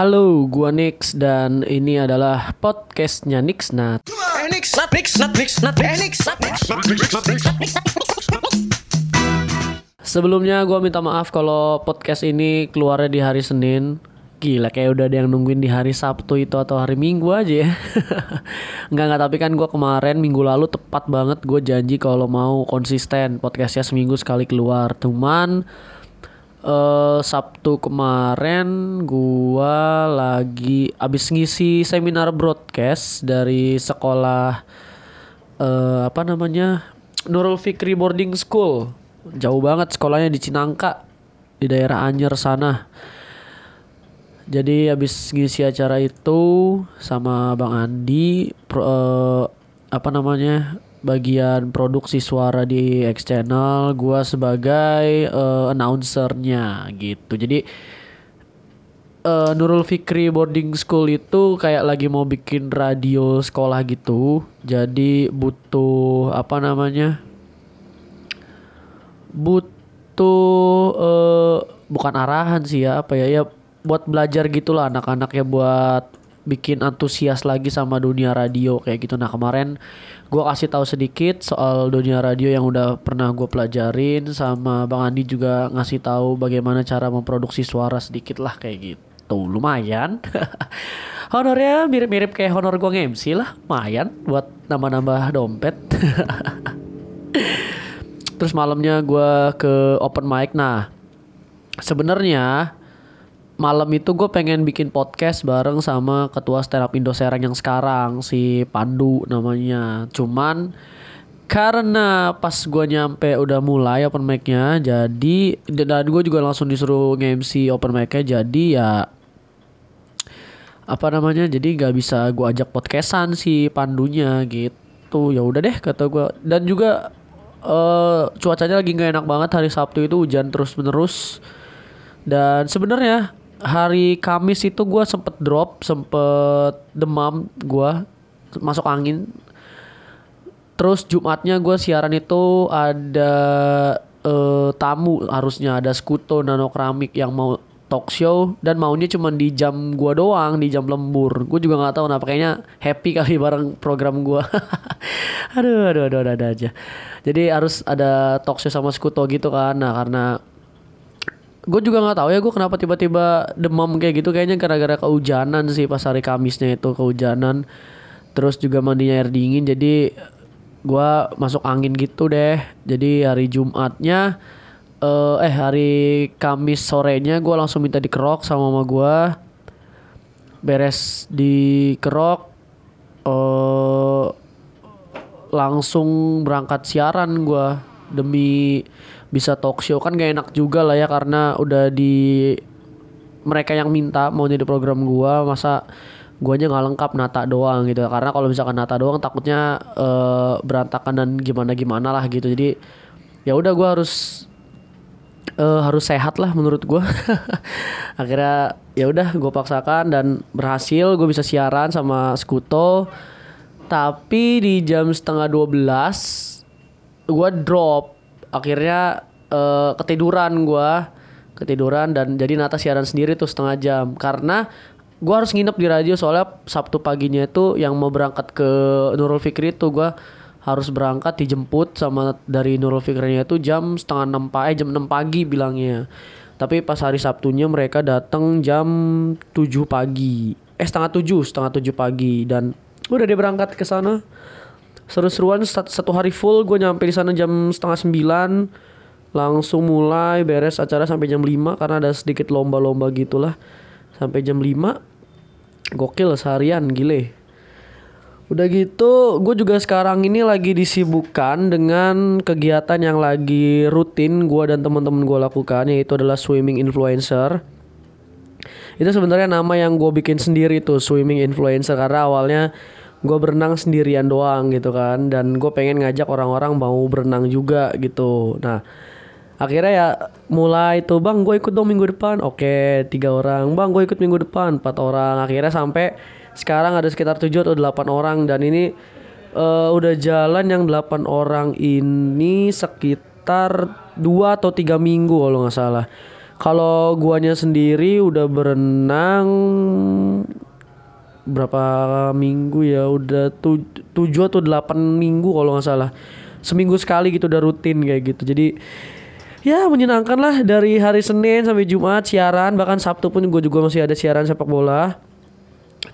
Halo, gua Nix dan ini adalah podcastnya Nix Nat. Eh, Nix, nat, Nix, nat, Nix, nat, eh, Nix, nat, Nix, nat, Nix, nat, Nix, nat, Nix, nat, Nix. Sebelumnya gua minta maaf kalau podcast ini keluarnya di hari Senin. Gila kayak udah ada yang nungguin di hari Sabtu itu atau hari Minggu aja ya. Enggak enggak tapi kan gua kemarin minggu lalu tepat banget gue janji kalau mau konsisten podcastnya seminggu sekali keluar. Cuman eh Sabtu kemarin gua lagi abis ngisi seminar broadcast dari sekolah eh apa namanya Nurul Fikri Boarding School. Jauh banget sekolahnya di Cinangka di daerah Anyer sana. Jadi abis ngisi acara itu sama Bang Andi pro- eh, apa namanya bagian produksi suara di X Channel gua sebagai eh, announcernya gitu. Jadi eh, Nurul Fikri Boarding School itu kayak lagi mau bikin radio sekolah gitu. Jadi butuh apa namanya butuh eh, bukan arahan sih ya apa ya ya buat belajar gitulah anak-anak ya buat bikin antusias lagi sama dunia radio kayak gitu. Nah kemarin gua kasih tahu sedikit soal dunia radio yang udah pernah gue pelajarin sama bang Andi juga ngasih tahu bagaimana cara memproduksi suara sedikit lah kayak gitu. Lumayan. Honornya mirip-mirip kayak honor gue nge-MC lah lumayan buat nambah-nambah dompet. Terus malamnya gua ke open mic. Nah, sebenarnya malam itu gue pengen bikin podcast bareng sama ketua stand up Indo Serang yang sekarang si Pandu namanya. Cuman karena pas gua nyampe udah mulai open mic-nya jadi dan gue juga langsung disuruh nge-MC open mic-nya jadi ya apa namanya jadi nggak bisa gua ajak podcastan si pandunya gitu. Ya udah deh kata gua. Dan juga eh cuacanya lagi nggak enak banget hari Sabtu itu hujan terus menerus dan sebenarnya hari Kamis itu gua sempet drop sempet demam gua masuk angin Terus Jumatnya gue siaran itu ada eh, tamu harusnya ada Skuto Nano Keramik yang mau talk show dan maunya cuma di jam gua doang di jam lembur. Gue juga nggak tahu kenapa kayaknya happy kali bareng program gua. aduh, aduh, aduh, ada, ada aja. Jadi harus ada talk show sama Skuto gitu kan. Nah karena gue juga nggak tahu ya gue kenapa tiba-tiba demam kayak gitu. Kayaknya gara-gara kehujanan sih pas hari Kamisnya itu kehujanan terus juga mandinya air dingin jadi gua masuk angin gitu deh. Jadi hari Jumatnya eh eh hari Kamis sorenya gua langsung minta dikerok sama mama gua. Beres dikerok eh langsung berangkat siaran gua demi bisa talk show. Kan gak enak juga lah ya karena udah di mereka yang minta mau jadi program gua masa guanya nggak lengkap nata doang gitu. Karena kalau misalkan nata doang takutnya eh, berantakan dan gimana gimana lah gitu. Jadi ya udah gua harus eh, harus sehat lah menurut gua. Akhirnya ya udah gue paksakan dan berhasil. Gue bisa siaran sama Skuto. Tapi di jam setengah 12 gua drop akhirnya eh, ketiduran gua. Ketiduran dan jadi Nata siaran sendiri tuh setengah jam. Karena gua harus nginep di radio soalnya Sabtu paginya itu yang mau berangkat ke Nurul Fikri itu gua harus berangkat dijemput sama dari Nurul Fikrinya itu jam setengah enam pagi eh, jam 6 pagi bilangnya. Tapi pas hari Sabtunya mereka datang jam 7 pagi. Eh setengah tujuh setengah tujuh pagi. Dan udah dia berangkat ke sana seru-seruan sat- satu hari full gue nyampe di sana jam setengah sembilan. Langsung mulai beres acara sampai jam 5 karena ada sedikit lomba-lomba gitulah. Sampai jam 5 gokil seharian gile. Udah gitu gue juga sekarang ini lagi disibukkan dengan kegiatan yang lagi rutin gue dan teman-teman gue lakukan yaitu adalah swimming influencer. Itu sebenarnya nama yang gue bikin sendiri tuh swimming influencer karena awalnya gue berenang sendirian doang gitu kan dan gue pengen ngajak orang-orang mau berenang juga gitu. Nah akhirnya ya mulai tuh bang gue ikut dong minggu depan. Oke tiga orang bang gue ikut minggu depan. Empat orang akhirnya sampai sekarang ada sekitar tujuh atau delapan orang dan ini eh, udah jalan yang delapan orang ini sekitar dua atau tiga minggu kalau nggak salah. Kalau guanya sendiri udah berenang berapa minggu ya? Udah tu, tujuh atau delapan minggu kalau nggak salah. Seminggu sekali gitu udah rutin kayak gitu. Jadi ya menyenangkan lah dari hari Senin sampai Jumat siaran bahkan Sabtu pun gue juga masih ada siaran sepak bola.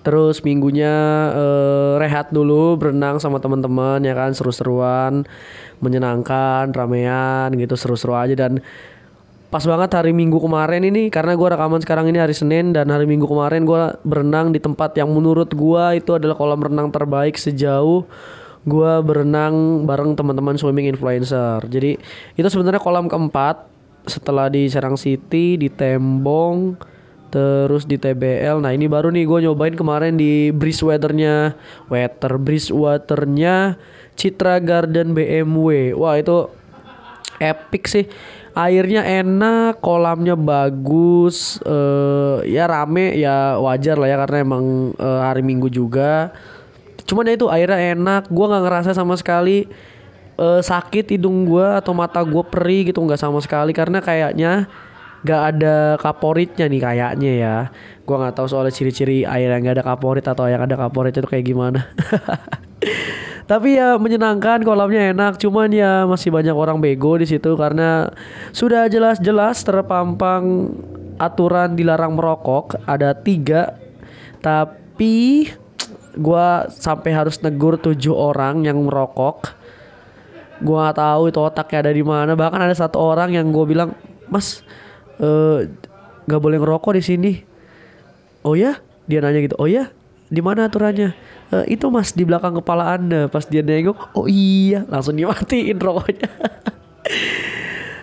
Terus minggunya eh, rehat dulu berenang sama teman-teman ya kan seru-seruan, menyenangkan, ramean gitu seru-seru aja dan pas banget hari Minggu kemarin ini karena gua rekaman sekarang ini hari Senin dan hari Minggu kemarin gua berenang di tempat yang menurut gua itu adalah kolam renang terbaik sejauh gua berenang bareng teman-teman swimming influencer. Jadi itu sebenarnya kolam keempat setelah di Serang City, di Tembong, terus di TBL. Nah ini baru nih gue nyobain kemarin di breeze weathernya, weather breeze waternya Citra Garden BMW. Wah itu epic sih. Airnya enak, kolamnya bagus, eh ya rame ya wajar lah ya karena emang eh, hari Minggu juga. Cuman ya itu airnya enak, gua nggak ngerasa sama sekali eh, sakit hidung gua atau mata gua perih gitu nggak sama sekali karena kayaknya nggak ada kaporitnya nih kayaknya ya. Gua nggak tahu soal ciri-ciri air yang nggak ada kaporit atau yang ada kaporit itu kayak gimana. Tapi ya menyenangkan kolamnya enak, cuman ya masih banyak orang bego di situ karena sudah jelas-jelas terpampang aturan dilarang merokok ada tiga, tapi gua sampai harus negur tujuh orang yang merokok. Gua nggak tahu itu otaknya ada di mana. Bahkan ada satu orang yang gue bilang, Mas, eh nggak boleh ngerokok di sini. Oh ya? Dia nanya gitu. Oh ya? Di mana aturannya? "Eh, itu mas di belakang kepala anda. Pas dia nengok, oh iya, langsung dimatiin rokoknya.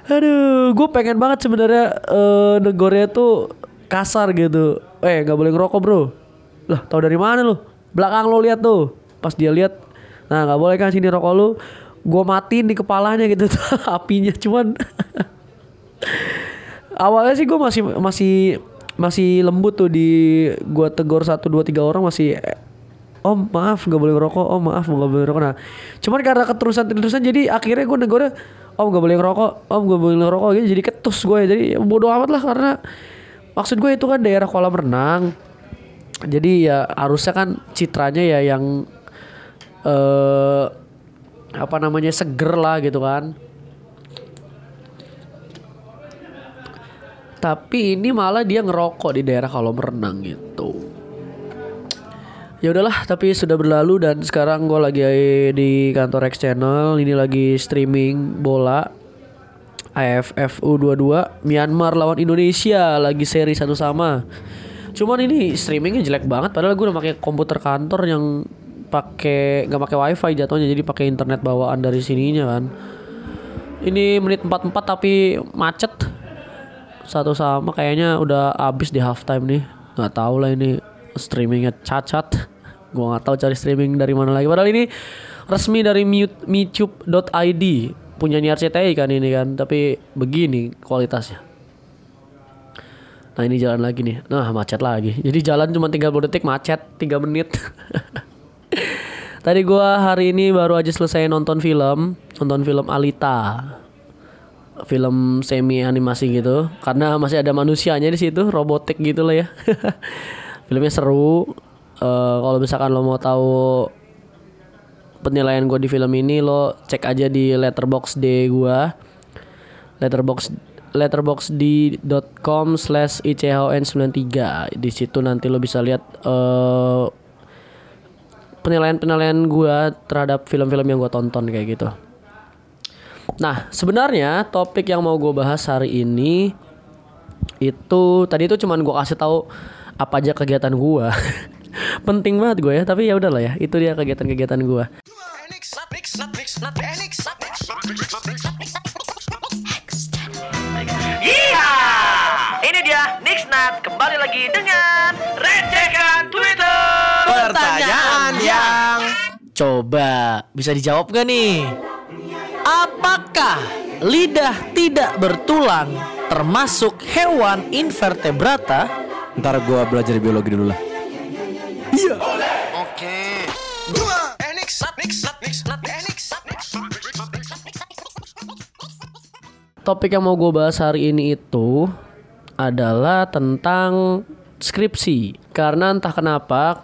Aduh, gue pengen banget sebenarnya eh negornya tuh kasar gitu. Eh, nggak boleh ngerokok bro. Lah, tau dari mana lu? Belakang lo lihat tuh. Pas dia lihat, nah nggak boleh kan sini rokok lu. Gue matiin di kepalanya gitu apinya. Cuman awalnya sih gue masih masih masih lembut tuh di gua tegur satu dua tiga orang masih Om maaf nggak boleh ngerokok. Om maaf nggak boleh ngerokok. Nah cuman karena keterusan keterusan jadi akhirnya gue negornya Om nggak boleh ngerokok. Om nggak boleh ngerokok. Gitu jadi ketus gue ya. Jadi bodoh amat lah karena maksud gue itu kan daerah kolam renang. Jadi ya harusnya kan citranya ya yang eh apa namanya seger lah gitu kan. Tapi ini malah dia ngerokok di daerah kolam renang gitu ya udahlah tapi sudah berlalu dan sekarang gue lagi di kantor X Channel. Ini lagi streaming bola AFF U22 Myanmar lawan Indonesia. Lagi seri satu sama. Cuman ini streamingnya jelek banget padahal gue udah pakai komputer kantor yang pakai nggak pakai wifi jatuhnya jadi pakai internet bawaan dari sininya kan. Ini menit 44 tapi macet. Satu sama kayaknya udah abis di halftime nih. Nggak tahu lah ini streamingnya cacat gua nggak tahu cari streaming dari mana lagi. Padahal ini resmi dari mute- mitube.id punya RCTI kan ini kan tapi begini kualitasnya. Nah ini jalan lagi nih. Nah macet lagi. Jadi jalan cuma 30 detik macet 3 menit. Tadi gua hari ini baru aja selesai nonton film nonton film Alita. Film semi animasi gitu karena masih ada manusianya di situ robotik gitu lah ya. Filmnya seru Eh, kalau misalkan lo mau tahu penilaian gue di film ini lo cek aja di letterbox D gue letterbox letterboxd.com slash ichon93 di situ nanti lo bisa lihat eh, penilaian-penilaian gue terhadap film-film yang gue tonton kayak gitu. Nah, sebenarnya topik yang mau gue bahas hari ini itu tadi itu cuman gue kasih tahu apa aja kegiatan gue. Penting banget gue ya, tapi ya udahlah ya. Itu dia kegiatan-kegiatan gue. Iya, ini dia Nixnat kembali lagi dengan Recekan Twitter. Pertanyaan yang Coba bisa dijawab gak nih? Apakah lidah tidak bertulang termasuk hewan invertebrata? Ntar gua belajar biologi dulu lah. Topik yang mau gue bahas hari ini itu adalah tentang skripsi. Karena entah kenapa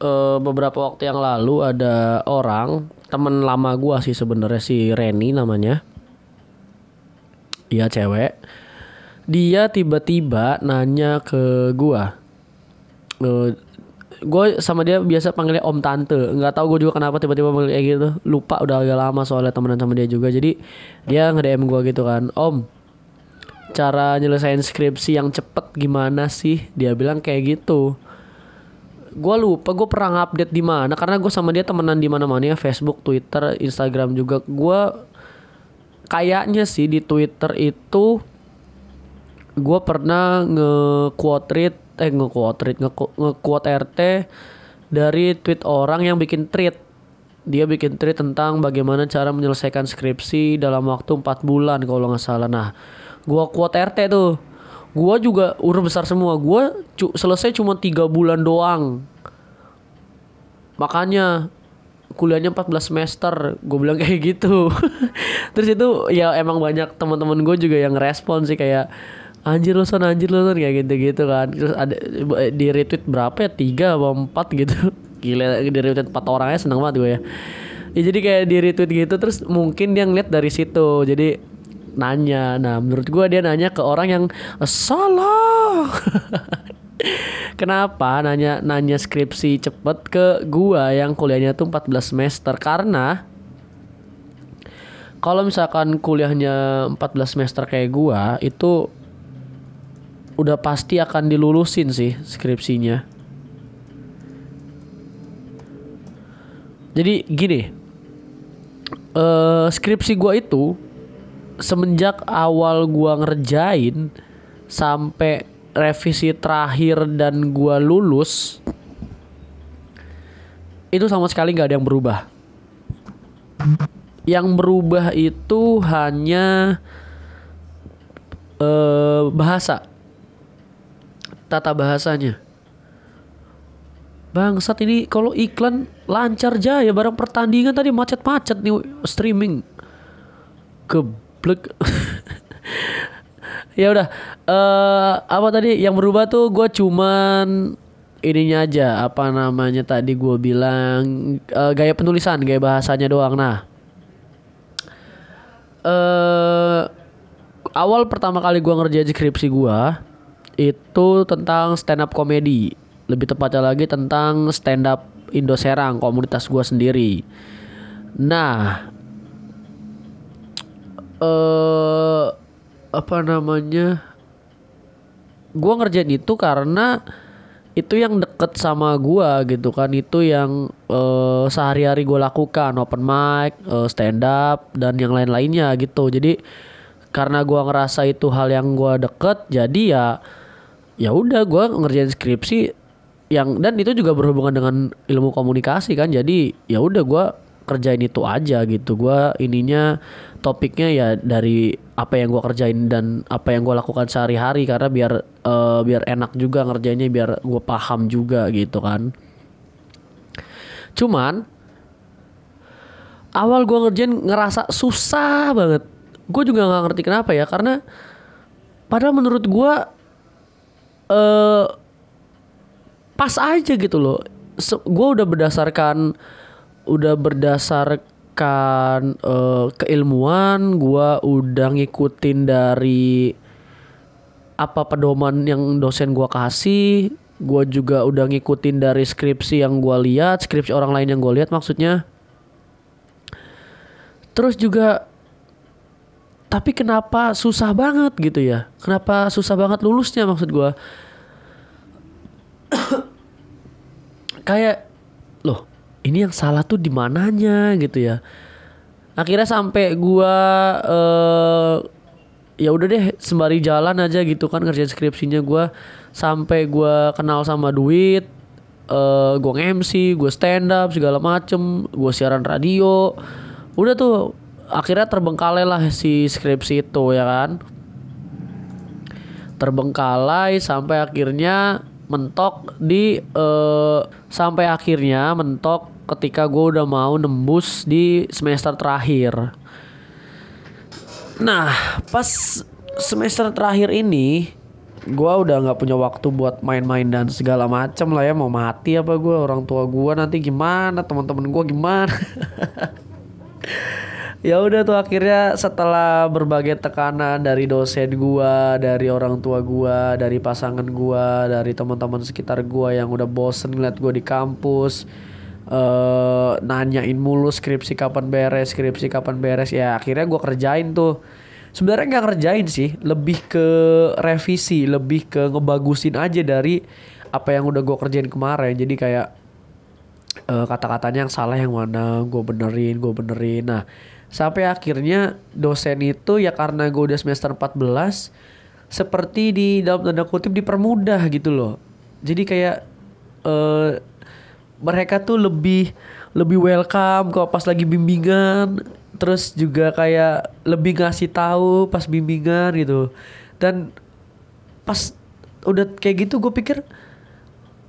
eh, beberapa waktu yang lalu ada orang temen lama gua sih sebenarnya si Reni namanya. Iya cewek. Dia tiba-tiba nanya ke gua. Gue sama dia biasa panggilnya om tante. Nggak tahu gue juga kenapa tiba-tiba panggil kayak gitu. Lupa udah agak lama soalnya temenan sama dia juga. Jadi dia nge DM gue gitu kan. Om cara nyelesain skripsi yang cepet gimana sih? Dia bilang kayak gitu. Gue lupa gue pernah update di mana. Karena gue sama dia temenan di mana-mana ya. Facebook Twitter Instagram juga. Gue kayaknya sih di Twitter itu gue pernah nge-quote read eh nge-quote read nge- nge-quote RT dari tweet orang yang bikin tweet dia bikin tweet tentang bagaimana cara menyelesaikan skripsi dalam waktu 4 bulan kalau nggak salah. Nah gua quote RT tuh. Gua juga urut besar semua. Gua cu- selesai cuma tiga bulan doang. Makanya kuliahnya 14 semester. Gue bilang kayak gitu. Terus itu ya emang banyak teman-teman gue juga yang respon sih kayak anjir lo son anjir lo son. Kayak gitu gitu kan. Terus ada di retweet berapa ya? Tiga atau empat gitu. Gila di retweet empat orangnya seneng banget gue ya. Ya jadi kayak di retweet gitu terus mungkin dia ngeliat dari situ. Jadi nanya. Nah menurut gue dia nanya ke orang yang salah. Kenapa nanya nanya skripsi cepet ke gua yang kuliahnya tuh 14 semester? Karena kalau misalkan kuliahnya 14 semester kayak gua itu udah pasti akan dilulusin sih skripsinya. Jadi gini, eh skripsi gua itu semenjak awal gua ngerjain sampai revisi terakhir dan gua lulus itu sama sekali nggak ada yang berubah. Yang berubah itu hanya eh bahasa, tata bahasanya. Bangsat ini kalau iklan lancar jaya barang pertandingan tadi macet-macet nih streaming. Geblek. ya udah eh apa tadi yang berubah tuh gue cuman ininya aja apa namanya tadi gue bilang eh, gaya penulisan gaya bahasanya doang nah eh awal pertama kali gue ngerjain skripsi gue itu tentang stand up comedy lebih tepatnya lagi tentang stand up Indo Serang komunitas gue sendiri. Nah eh apa namanya? Gua ngerjain itu karena itu yang deket sama gua gitu kan. Itu yang eh, sehari-hari gue lakukan open mic eh, stand up dan yang lain-lainnya gitu. Jadi karena gua ngerasa itu hal yang gua deket jadi ya ya udah gua ngerjain skripsi yang dan itu juga berhubungan dengan ilmu komunikasi kan. Jadi ya udah gua kerjain itu aja gitu. Gua ininya topiknya ya dari apa yang gua kerjain dan apa yang gua lakukan sehari-hari. Karena biar eh, biar enak juga ngerjainnya biar gua paham juga gitu kan. Cuman awal gua ngerjain ngerasa susah banget. Gue juga nggak ngerti kenapa ya. Karena padahal menurut gua eh pas aja gitu loh. gue udah berdasarkan udah berdasarkan eh, keilmuan, gue udah ngikutin dari apa pedoman yang dosen gua kasih. Gue juga udah ngikutin dari skripsi yang gua lihat, skripsi orang lain yang gue lihat maksudnya. Terus juga tapi kenapa susah banget gitu ya? Kenapa susah banget lulusnya maksud gua? kayak loh ini yang salah tuh di mananya gitu ya akhirnya sampai gua eh ya udah deh sembari jalan aja gitu kan ngerjain skripsinya gua sampai gua kenal sama duit eh gua nge-MC gua stand up segala macem gua siaran radio udah tuh akhirnya terbengkalai lah si skripsi itu ya kan? Terbengkalai sampai akhirnya mentok di eh, sampai akhirnya mentok ketika gue udah mau nembus di semester terakhir. Nah pas semester terakhir ini gua udah nggak punya waktu buat main-main dan segala macam lah ya. Mau mati apa gua orang tua gua nanti gimana teman-teman gua gimana ya udah tuh akhirnya setelah berbagai tekanan dari dosen gua dari orang tua gua dari pasangan gua dari teman-teman sekitar gua yang udah bosen ngeliat gua di kampus eh nanyain mulu skripsi kapan beres skripsi kapan beres ya akhirnya gua kerjain tuh. Sebenarnya nggak ngerjain sih lebih ke revisi lebih ke ngebagusin aja dari apa yang udah gua kerjain kemarin. Jadi kayak eh, kata-katanya yang salah yang mana gue benerin gue benerin. Nah sampai akhirnya dosen itu ya karena gue udah semester 14 seperti di dalam tanda kutip dipermudah gitu loh. Jadi kayak eh mereka tuh lebih lebih welcome kalau pas lagi bimbingan. Terus juga kayak lebih ngasih tahu pas bimbingan gitu. Dan pas udah kayak gitu gue pikir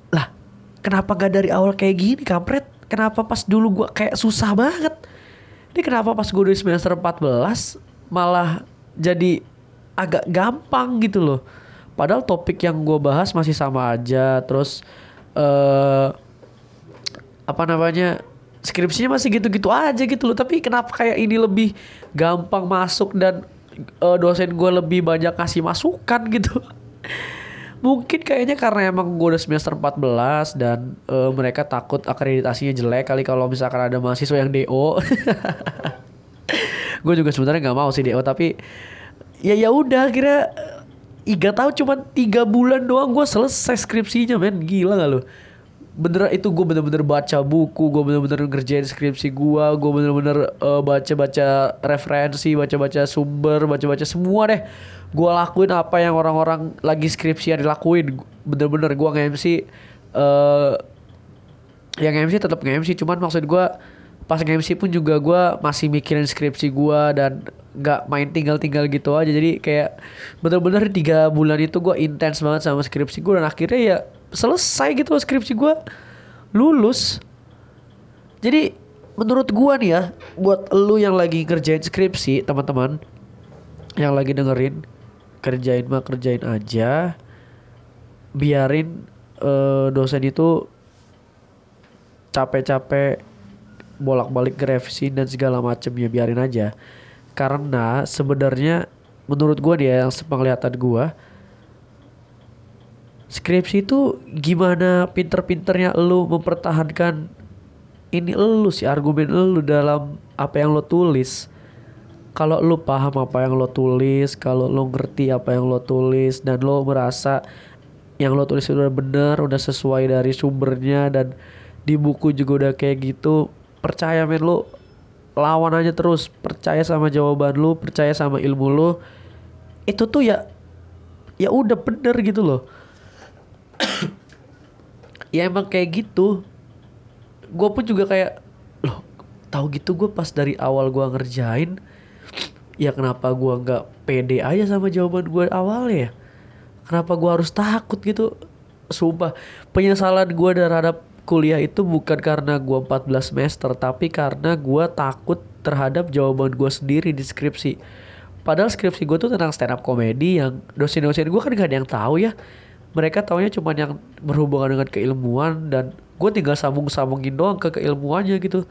lah kenapa gak dari awal kayak gini kampret? Kenapa pas dulu gua kayak susah banget ini kenapa pas gue di semester 14 malah jadi agak gampang gitu loh. Padahal topik yang gue bahas masih sama aja terus eh apa namanya skripsinya masih gitu-gitu aja gitu loh. Tapi kenapa kayak ini lebih gampang masuk dan eh, dosen gue lebih banyak kasih masukan gitu mungkin kayaknya karena emang gue udah semester 14 dan eh, mereka takut akreditasinya jelek kali kalau misalkan ada mahasiswa yang DO gue juga sebenarnya nggak mau sih DO tapi ya ya udah kira Iga tahu cuma tiga bulan doang gue selesai skripsinya men. Gila gak lo bener itu gue bener-bener baca buku gue bener-bener ngerjain skripsi gue gue bener-bener eh, baca-baca referensi baca-baca sumber baca-baca semua deh gue lakuin apa yang orang-orang lagi skripsi yang dilakuin. Bener-bener gue nge-MC eh yang MC tetap nge-MC cuman maksud gue pas nge-MC pun juga gue masih mikirin skripsi gue dan nggak main tinggal-tinggal gitu aja. Jadi kayak bener-bener tiga bulan itu gue intens banget sama skripsi gue dan akhirnya ya selesai gitu skripsi gue lulus. Jadi menurut gue nih ya buat lu yang lagi kerjain skripsi teman-teman yang lagi dengerin kerjain mah kerjain aja. Biarin eh, dosen itu capek-capek bolak-balik revisi dan segala macem ya biarin aja. Karena sebenarnya menurut gua nih ya yang sepenglihatan gua skripsi itu gimana pinter-pinternya lu mempertahankan ini lu sih argumen lu dalam apa yang lo tulis kalau lu paham apa yang lo tulis kalau lo ngerti apa yang lo tulis dan lo merasa yang lo tulis udah bener udah sesuai dari sumbernya dan di buku juga udah kayak gitu percaya men lo lawan aja terus. Percaya sama jawaban lu percaya sama ilmu lu itu tuh ya ya udah bener gitu loh. Ya emang kayak gitu. Gue pun juga kayak loh tahu gitu gue pas dari awal gue ngerjain ya kenapa gue nggak pede aja sama jawaban gue awalnya ya? Kenapa gue harus takut gitu? Sumpah penyesalan gue terhadap kuliah itu bukan karena gue 14 semester tapi karena gue takut terhadap jawaban gue sendiri di skripsi. Padahal skripsi gue tuh tentang stand up comedy yang dosen-dosen gue kan gak ada yang tahu ya. Mereka taunya cuma yang berhubungan dengan keilmuan dan gue tinggal sambung-sambungin doang ke keilmuannya gitu.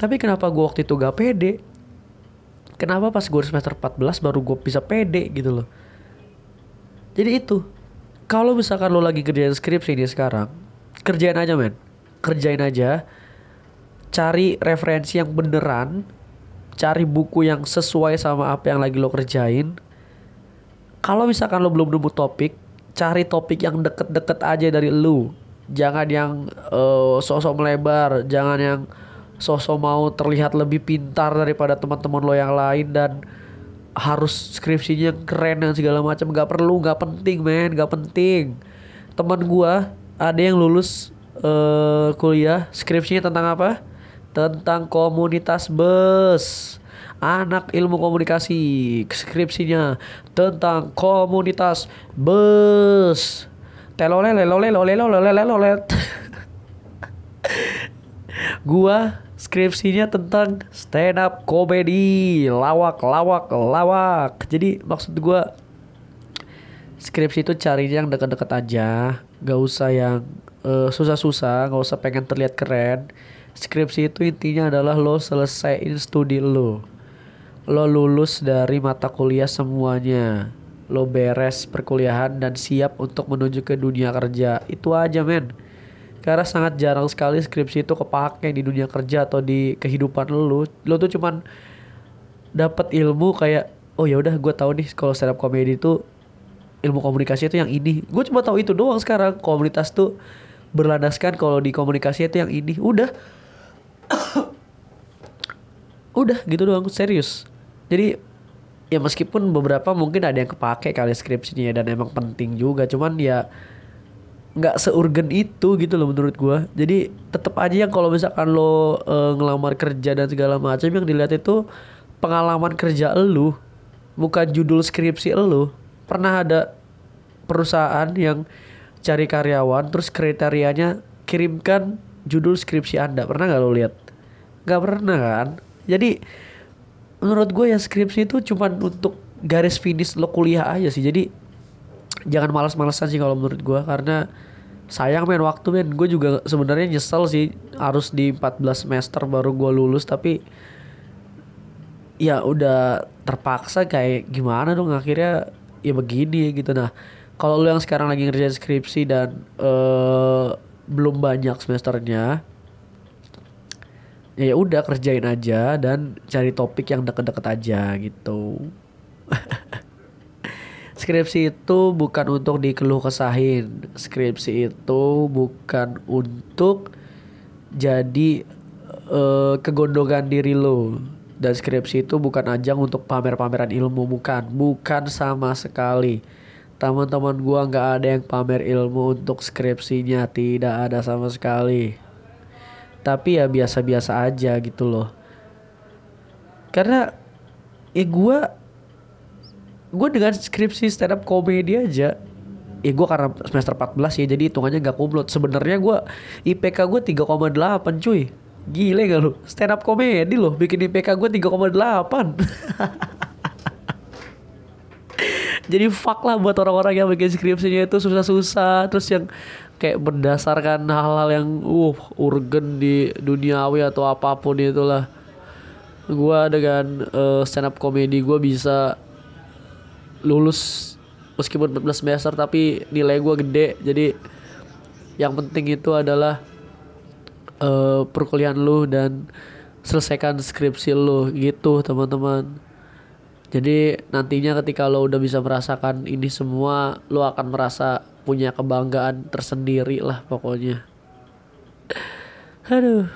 Tapi kenapa gue waktu itu gak pede kenapa pas gue semester 14 baru gue bisa pede gitu loh. Jadi itu kalau misalkan lo lagi kerjain skripsi nih sekarang kerjain aja men. Kerjain aja cari referensi yang beneran cari buku yang sesuai sama apa yang lagi lo kerjain. Kalau misalkan lo belum nemu topik cari topik yang deket-deket aja dari lu. Jangan yang eh, sosok melebar jangan yang sosok mau terlihat lebih pintar daripada teman-teman lo yang lain dan harus skripsinya keren dan segala macam. Nggak perlu nggak penting men nggak penting. Teman gua ada yang lulus eh, kuliah skripsinya tentang apa? Tentang komunitas bus anak ilmu komunikasi skripsinya tentang komunitas bus telole lelole lole lole lole lole gua skripsinya tentang stand up comedy lawak lawak lawak. Jadi maksud gua skripsi itu carinya yang deket-deket aja. Gak usah yang eh, susah-susah gak usah pengen terlihat keren. Skripsi itu intinya adalah lo selesaiin studi lo. Lo lulus dari mata kuliah semuanya. Lo beres perkuliahan dan siap untuk menuju ke dunia kerja. Itu aja men karena sangat jarang sekali skripsi itu kepake di dunia kerja atau di kehidupan lo lo tuh cuman dapat ilmu kayak oh ya udah gue tahu nih kalau stand up comedy itu ilmu komunikasi itu yang ini. Gue cuma tahu itu doang sekarang. Komunitas tuh berlandaskan kalau di komunikasi itu yang ini. Udah. Udah gitu doang. Serius. Jadi ya meskipun beberapa mungkin ada yang kepake kali skripsinya dan emang penting juga. Cuman ya nggak seurgen itu gitu loh menurut gua. Jadi tetap aja yang kalau misalkan lo eh, ngelamar kerja dan segala macam yang dilihat itu pengalaman kerja elu bukan judul skripsi elu. Pernah ada perusahaan yang cari karyawan terus kriterianya kirimkan judul skripsi anda. Pernah nggak lo lihat? Nggak pernah kan? Jadi menurut gue ya skripsi itu cuman untuk garis finish lo kuliah aja sih. Jadi jangan malas-malasan sih kalau menurut gue karena sayang men waktu men. Gue juga sebenarnya nyesel sih harus di 14 semester baru gue lulus tapi ya udah terpaksa kayak gimana dong akhirnya ya begini gitu. Nah kalau lu yang sekarang lagi ngerjain skripsi dan eh belum banyak semesternya ya ya udah kerjain aja dan cari topik yang deket-deket aja gitu skripsi itu bukan untuk dikeluh kesahin. Skripsi itu bukan untuk jadi eh, kegondongan diri lo. Dan skripsi itu bukan ajang untuk pamer-pameran ilmu bukan. Bukan sama sekali. Teman-teman gua nggak ada yang pamer ilmu untuk skripsinya tidak ada sama sekali. Tapi ya biasa-biasa aja gitu loh. Karena ya gua gue dengan skripsi stand up comedy aja. Ya gue karena semester 14 ya jadi hitungannya gak kumlot. Sebenarnya gue IPK gue 3,8 cuy. Gile gak lu? Stand up comedy loh bikin IPK gue 3,8 jadi fuck lah buat orang-orang yang bikin skripsinya itu susah-susah. Terus yang kayak berdasarkan hal-hal yang uh urgen di duniawi atau apa pun itulah. Gue dengan eh, stand up comedy gue bisa lulus meskipun 14 semester tapi nilai gue gede. Jadi yang penting itu adalah eh, perkuliahan lu dan selesaikan skripsi lu gitu teman-teman. Jadi nantinya ketika lo udah bisa merasakan ini semua lo akan merasa punya kebanggaan tersendiri lah pokoknya. Aduh.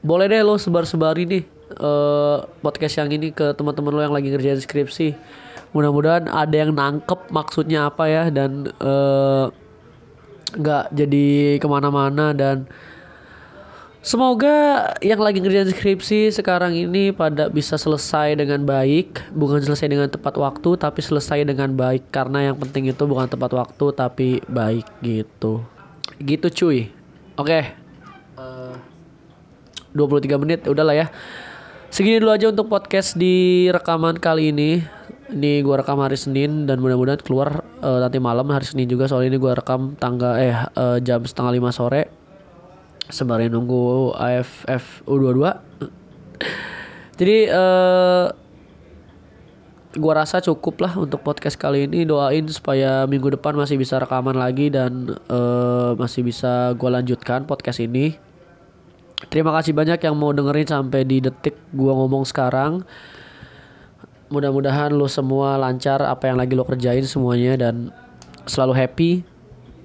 Boleh deh lo sebar-sebari nih eh, podcast yang ini ke teman-teman lo yang lagi ngerjain skripsi. Mudah-mudahan ada yang nangkep maksudnya apa ya dan eh, nggak jadi ke mana-mana dan semoga yang lagi ngerjain skripsi sekarang ini pada bisa selesai dengan baik, bukan selesai dengan tepat waktu tapi selesai dengan baik karena yang penting itu bukan tepat waktu tapi baik gitu. Gitu cuy. Oke. 23 menit udahlah ya segini dulu aja untuk podcast di rekaman kali ini. Ini gua rekam hari Senin dan mudah-mudahan keluar eh, nanti malam hari Senin juga. Soalnya ini gua rekam tangga eh eh, jam setengah lima sore. Sembari nunggu AFF U22 jadi eh gua rasa cukup lah untuk podcast kali ini. Doain supaya minggu depan masih bisa rekaman lagi dan eh, masih bisa gua lanjutkan podcast ini Terima kasih banyak yang mau dengerin sampai di detik gua ngomong sekarang. Mudah-mudahan lo semua lancar apa yang lagi lo kerjain semuanya dan selalu happy.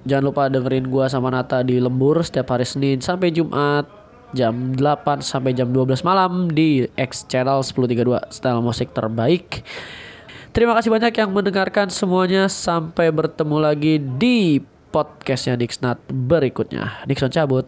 Jangan lupa dengerin gua sama Nata di Lembur setiap hari Senin sampai Jumat jam 8 sampai jam 12 malam di X Channel 1032 style musik terbaik. Terima kasih banyak yang mendengarkan semuanya sampai bertemu lagi di podcastnya Dixnat berikutnya. Dixon cabut,